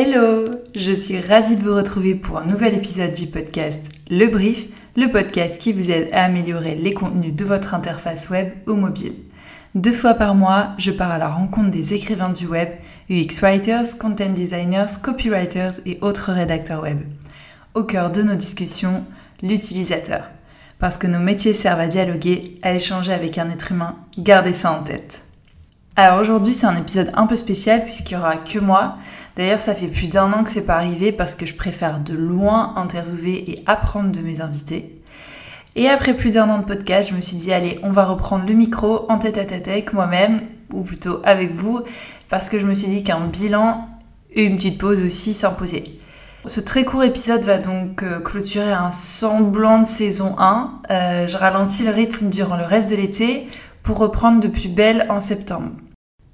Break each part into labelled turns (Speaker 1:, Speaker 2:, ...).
Speaker 1: Hello Je suis ravie de vous retrouver pour un nouvel épisode du podcast Le Brief, le podcast qui vous aide à améliorer les contenus de votre interface web ou mobile. Deux fois par mois, je pars à la rencontre des écrivains du web, UX writers, content designers, copywriters et autres rédacteurs web. Au cœur de nos discussions, l'utilisateur. Parce que nos métiers servent à dialoguer, à échanger avec un être humain, gardez ça en tête. Alors aujourd'hui c'est un épisode un peu spécial puisqu'il n'y aura que moi. D'ailleurs ça fait plus d'un an que c'est pas arrivé parce que je préfère de loin interviewer et apprendre de mes invités. Et après plus d'un an de podcast, je me suis dit allez on va reprendre le micro en tête à tête avec moi-même ou plutôt avec vous parce que je me suis dit qu'un bilan et une petite pause aussi s'imposait. Ce très court épisode va donc euh, clôturer un semblant de saison 1. Euh, je ralentis le rythme durant le reste de l'été pour reprendre de plus belle en septembre.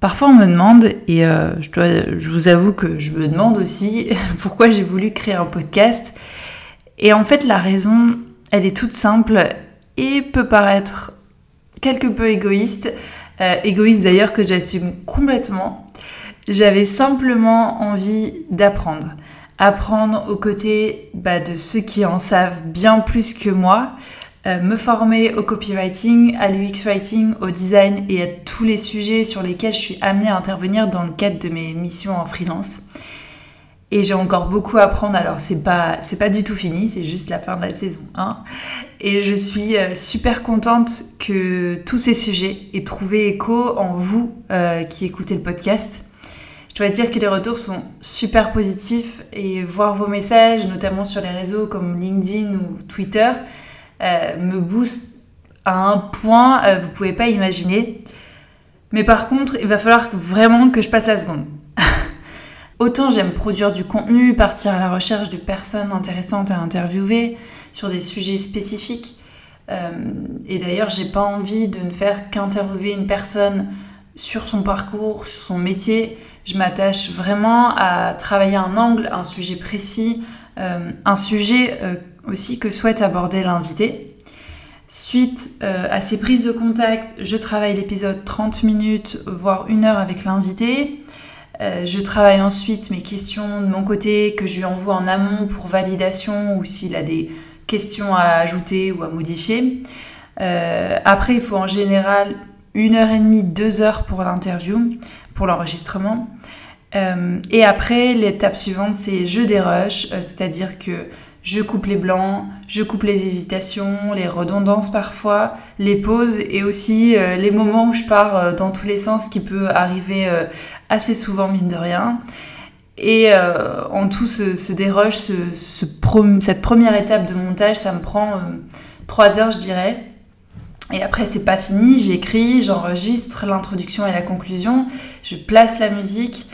Speaker 1: Parfois on me demande, et euh, je, vous avoue que je me demande aussi, pourquoi j'ai voulu créer un podcast. Et en fait la raison, elle est toute simple et peut paraître quelque peu égoïste. Euh, égoïste d'ailleurs que j'assume complètement. J'avais simplement envie d'apprendre. Apprendre aux côtés bah, de ceux qui en savent bien plus que moi, euh, me former au copywriting, à l'UX writing, au design et à tous les sujets sur lesquels je suis amenée à intervenir dans le cadre de mes missions en freelance. Et j'ai encore beaucoup à apprendre, alors c'est pas, c'est pas du tout fini, c'est juste la fin de la saison 1. Et je suis euh, super contente que tous ces sujets aient trouvé écho en vous euh, qui écoutez le podcast. Je dois dire que les retours sont super positifs et voir vos messages, notamment sur les réseaux comme LinkedIn ou Twitter, euh, me booste à un point, euh, vous pouvez pas imaginer. Mais par contre, il va falloir vraiment que je passe la seconde. Autant j'aime produire du contenu, partir à la recherche de personnes intéressantes à interviewer sur des sujets spécifiques. Euh, et d'ailleurs, j'ai pas envie de ne faire qu'interviewer une personne sur son parcours, sur son métier. Je m'attache vraiment à travailler un angle, un sujet précis, un sujet aussi que souhaite aborder l'invité. Suite euh, à ces prises de contact, je travaille l'épisode 30 minutes, voire une heure avec l'invité. Euh, je travaille ensuite mes questions de mon côté que je lui envoie en amont pour validation ou s'il a des questions à ajouter ou à modifier. Euh, après, il faut en général une heure et demie, deux heures pour l'interview, pour l'enregistrement. et après, l'étape suivante, c'est je dérush, c'est-à-dire que je coupe les blancs, je coupe les hésitations, les redondances parfois, les pauses et aussi euh, les moments où je pars euh, dans tous les sens qui peut arriver euh, assez souvent mine de rien. Et en tout ce, ce cette première étape de montage, ça me prend trois heures je dirais. Et après c'est pas fini, j'écris, j'enregistre l'introduction et la conclusion, je place la musique,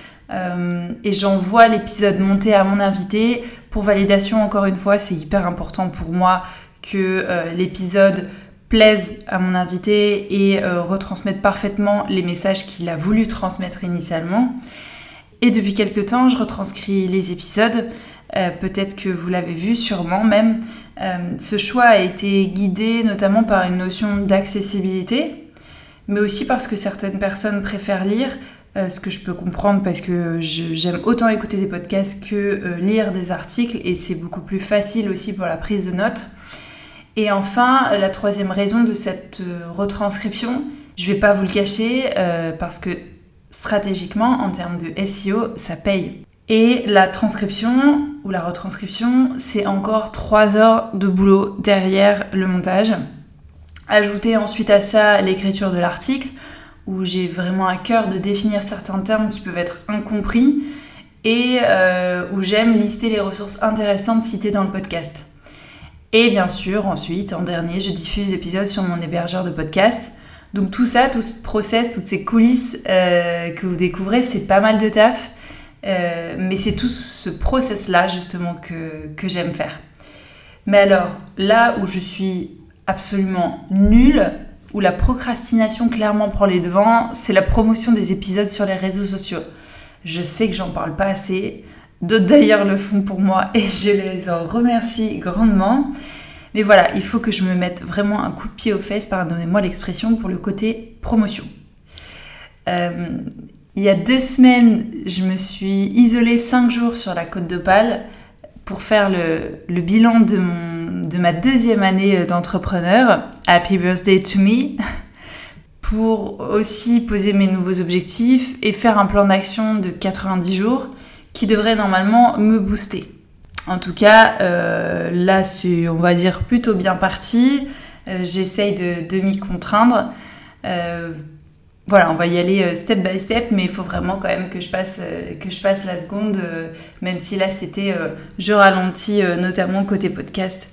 Speaker 1: et j'envoie l'épisode monté à mon invité pour validation, encore une fois, c'est hyper important pour moi que euh, l'épisode plaise à mon invité et euh, retransmette parfaitement les messages qu'il a voulu transmettre initialement. Et depuis quelques temps, je retranscris les épisodes. Euh, peut-être que vous l'avez vu, sûrement même. ce choix a été guidé notamment par une notion d'accessibilité, mais aussi parce que certaines personnes préfèrent lire euh, ce que je peux comprendre parce que j'aime autant écouter des podcasts que euh, lire des articles et c'est beaucoup plus facile aussi pour la prise de notes. Et enfin, la troisième raison de cette euh, retranscription, je vais pas vous le cacher parce que stratégiquement, en termes de SEO, ça paye. Et la transcription ou la retranscription, c'est encore 3 heures de boulot derrière le montage. Ajoutez ensuite à ça l'écriture de l'article, où j'ai vraiment à cœur de définir certains termes qui peuvent être incompris et euh, où j'aime lister les ressources intéressantes citées dans le podcast. Et bien sûr, ensuite, en dernier, je diffuse l'épisode sur mon hébergeur de podcast. Donc tout ça, tout ce process, toutes ces coulisses euh, que vous découvrez, c'est pas mal de taf. Euh, mais c'est tout ce process-là justement que, que j'aime faire. Mais alors, là où je suis absolument nulle, où la procrastination clairement prend les devants, c'est la promotion des épisodes sur les réseaux sociaux. Je sais que j'en parle pas assez, d'autres d'ailleurs le font pour moi et je les en remercie grandement. Mais voilà, il faut que je me mette vraiment un coup de pied aux fesses, pardonnez-moi l'expression, pour le côté promotion. Euh, Il y a deux semaines, je me suis isolée cinq jours sur la côte d'Opale pour faire le, bilan de, mon, de ma deuxième année d'entrepreneur. Happy birthday to me! Pour aussi poser mes nouveaux objectifs et faire un plan d'action de 90 jours qui devrait normalement me booster. En tout cas, euh, là, c'est, on va dire, plutôt bien parti. Euh, j'essaye de, m'y contraindre. Euh, voilà, on va y aller step by step, mais il faut vraiment quand même que je passe, que je passe la seconde, même si là, c'était je ralentis, notamment côté podcast.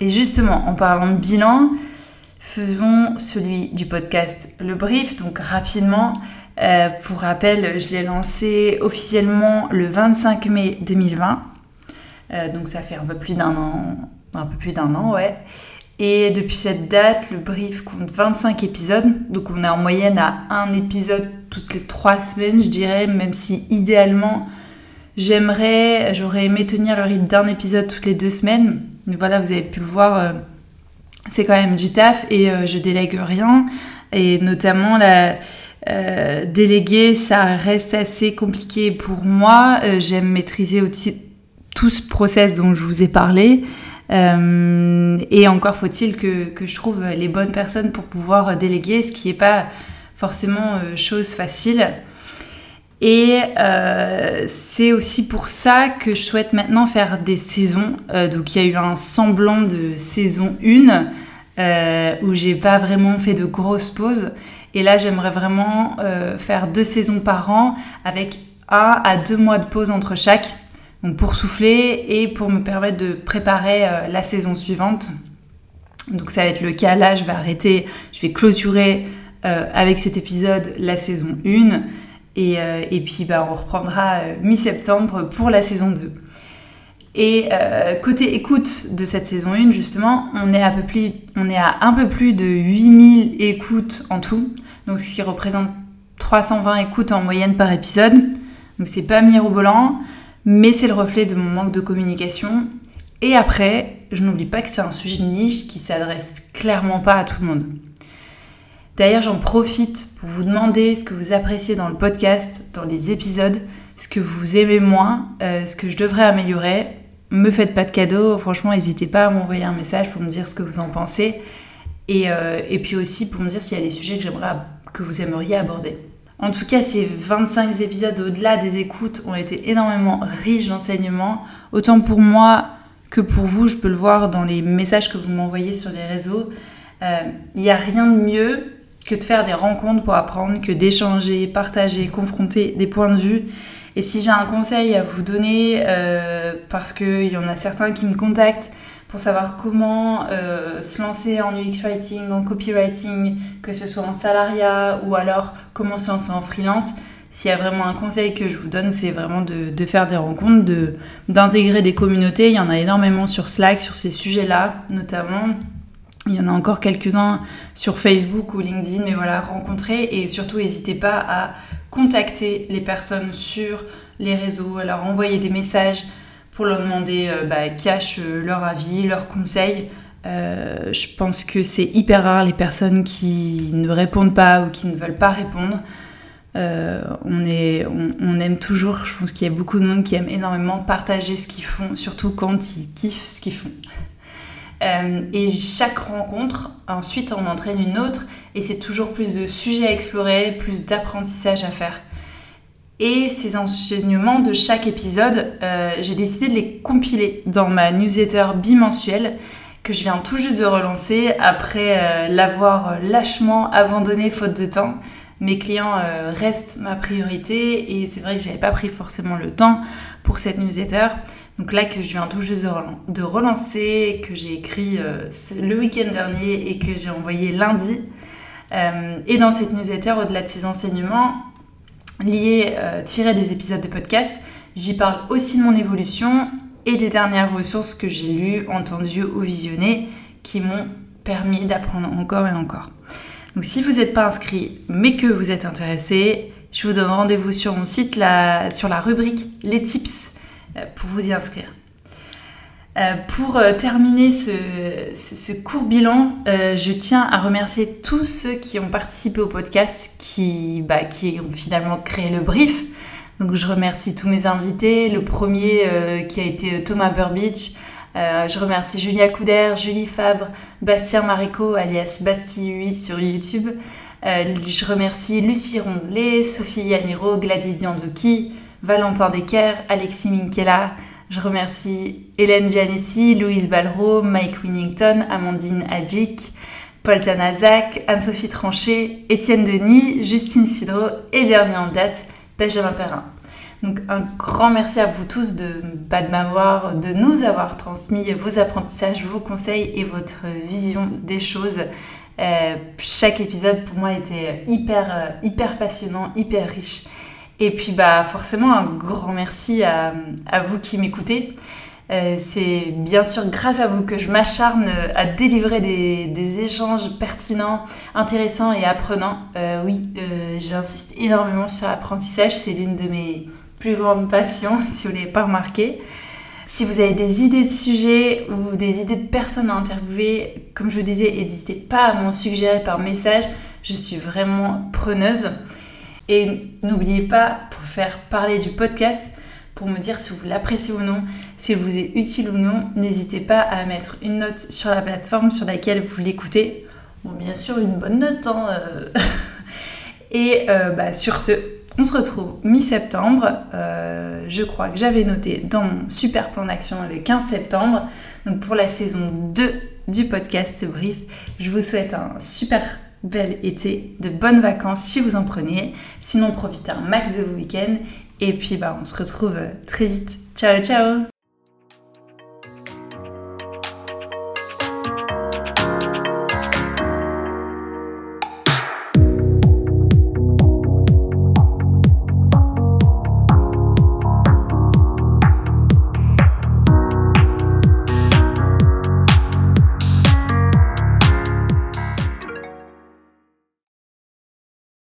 Speaker 1: Et justement, en parlant de bilan, faisons celui du podcast Le Brief, donc rapidement. pour rappel, je l'ai lancé officiellement le 25 mai 2020. Euh, donc ça fait un peu plus d'un an, un peu plus d'un an, ouais. Et depuis cette date, le brief compte 25 épisodes. Donc on est en moyenne à un épisode toutes les trois semaines, je dirais, même si idéalement, j'aimerais, j'aurais aimé tenir le rythme d'un épisode toutes les deux semaines. Mais voilà, vous avez pu le voir, euh, c'est quand même du taf et euh, je délègue rien. Et notamment la, déléguer, ça reste assez compliqué pour moi. J'aime maîtriser aussi tout ce process dont je vous ai parlé. Euh, et encore faut-il que, que, je trouve les bonnes personnes pour pouvoir déléguer, ce qui n'est pas forcément euh, chose facile. Et euh, c'est aussi pour ça que je souhaite maintenant faire des saisons. donc il y a eu un semblant de saison 1 où j'ai pas vraiment fait de grosses pauses. Et là j'aimerais vraiment faire deux saisons par an avec un à deux mois de pause entre chaque pour souffler et pour me permettre de préparer euh, la saison suivante. Donc ça va être le cas là, je vais arrêter, je vais clôturer euh, avec cet épisode la saison 1 et, euh, et puis bah, on reprendra mi-septembre pour la saison 2. Et côté écoute de cette saison 1, justement, on est, à peu plus, on est à un peu plus de 8000 écoutes en tout, donc ce qui représente 320 écoutes en moyenne par épisode. Donc c'est pas mirobolant mais c'est le reflet de mon manque de communication. Et après, je n'oublie pas que c'est un sujet de niche qui s'adresse clairement pas à tout le monde. D'ailleurs, j'en profite pour vous demander ce que vous appréciez dans le podcast, dans les épisodes, ce que vous aimez moins, euh, ce que je devrais améliorer. Me faites pas de cadeaux, franchement, n'hésitez pas à m'envoyer un message pour me dire ce que vous en pensez. Et, euh, puis aussi pour me dire s'il y a des sujets que que vous aimeriez aborder. En tout cas, ces 25 épisodes au-delà des écoutes ont été énormément riches d'enseignements, autant pour moi que pour vous, je peux le voir dans les messages que vous m'envoyez sur les réseaux. Euh, il n'y a rien de mieux que de faire des rencontres pour apprendre, que d'échanger, partager, confronter des points de vue. Et si j'ai un conseil à vous donner, euh, parce qu'il y en a certains qui me contactent pour savoir comment euh, se lancer en UX writing, en copywriting, que ce soit en salariat ou alors comment se lancer en freelance. S'il y a vraiment un conseil que je vous donne, c'est vraiment de, faire des rencontres, d'intégrer des communautés. Il y en a énormément sur Slack, sur ces sujets-là notamment. Il y en a encore quelques-uns sur Facebook ou LinkedIn, mais voilà, rencontrer et surtout n'hésitez pas à contacter les personnes sur les réseaux, à leur envoyer des messages, pour leur demander euh, bah, cash euh, leur avis, leurs conseils. Euh, je pense que c'est hyper rare les personnes qui ne répondent pas ou qui ne veulent pas répondre. on, est, on, aime toujours, je pense qu'il y a beaucoup de monde qui aime énormément partager ce qu'ils font, surtout quand ils kiffent ce qu'ils font. et chaque rencontre, ensuite, on entraîne une autre, et c'est toujours plus de sujets à explorer, plus d'apprentissage à faire. Et ces enseignements de chaque épisode, euh, j'ai décidé de les compiler dans ma newsletter bimensuelle que je viens tout juste de relancer après euh, l'avoir lâchement abandonné faute de temps. Mes clients euh, restent ma priorité et c'est vrai que j'avais pas pris forcément le temps pour cette newsletter. Donc là que je viens tout juste de, relancer, que j'ai écrit le week-end dernier et que j'ai envoyé lundi. et dans cette newsletter, au-delà de ces enseignements, liés, euh, des épisodes de podcast. J'y parle aussi de mon évolution et des dernières ressources que j'ai lues, entendues ou visionnées qui m'ont permis d'apprendre encore et encore. Donc si vous n'êtes pas inscrit mais que vous êtes intéressé, je vous donne rendez-vous sur mon site sur la rubrique Les tips euh, pour vous y inscrire. Euh, pour euh, terminer ce, court bilan, euh, je tiens à remercier tous ceux qui ont participé au podcast, qui, bah, qui ont finalement créé le brief. Donc je remercie tous mes invités. Le premier qui a été Thomas Burbidge. je remercie Julia Couder, Julie Fabre, Bastien Marico alias Basti sur YouTube. je remercie Lucie Rondelet, Sophie Yaniro, Gladys Diandoki, Valentin Decker, Alexis Minkela, je remercie Hélène Gianessi, Louise Balro, Mike Winnington, Amandine Adik, Paul Tanazak, Anne-Sophie Tranchet, Étienne Denis, Justine Sidro et dernier en date, Benjamin Perrin. Donc un grand merci à vous tous de, pas de m'avoir, de nous avoir transmis vos apprentissages, vos conseils et votre vision des choses. Euh, chaque épisode pour moi était hyper, euh, hyper passionnant, hyper riche. Et puis bah forcément un grand merci à, vous qui m'écoutez. Euh, c'est bien sûr grâce à vous que je m'acharne à délivrer des, échanges pertinents, intéressants et apprenants. Euh, oui, euh, j'insiste énormément sur l'apprentissage, c'est l'une de mes plus grandes passions, si vous ne l'avez pas remarqué. Si vous avez des idées de sujets ou des idées de personnes à interviewer, comme je vous disais, n'hésitez pas à m'en suggérer par message. Je suis vraiment preneuse. Et n'oubliez pas, pour faire parler du podcast, pour me dire si vous l'appréciez ou non, s'il vous est utile ou non, n'hésitez pas à mettre une note sur la plateforme sur laquelle vous l'écoutez. Bon, bien sûr, une bonne note. Hein, euh. Et euh, bah, sur ce, on se retrouve mi-septembre. Euh, je crois que j'avais noté dans mon super plan d'action le 15 septembre. Donc pour la saison 2 du podcast Brief, je vous souhaite un super bel été, de bonnes vacances si vous en prenez. Sinon, profitez un max de vos week-ends. Et puis, bah, on se retrouve très vite. Ciao, ciao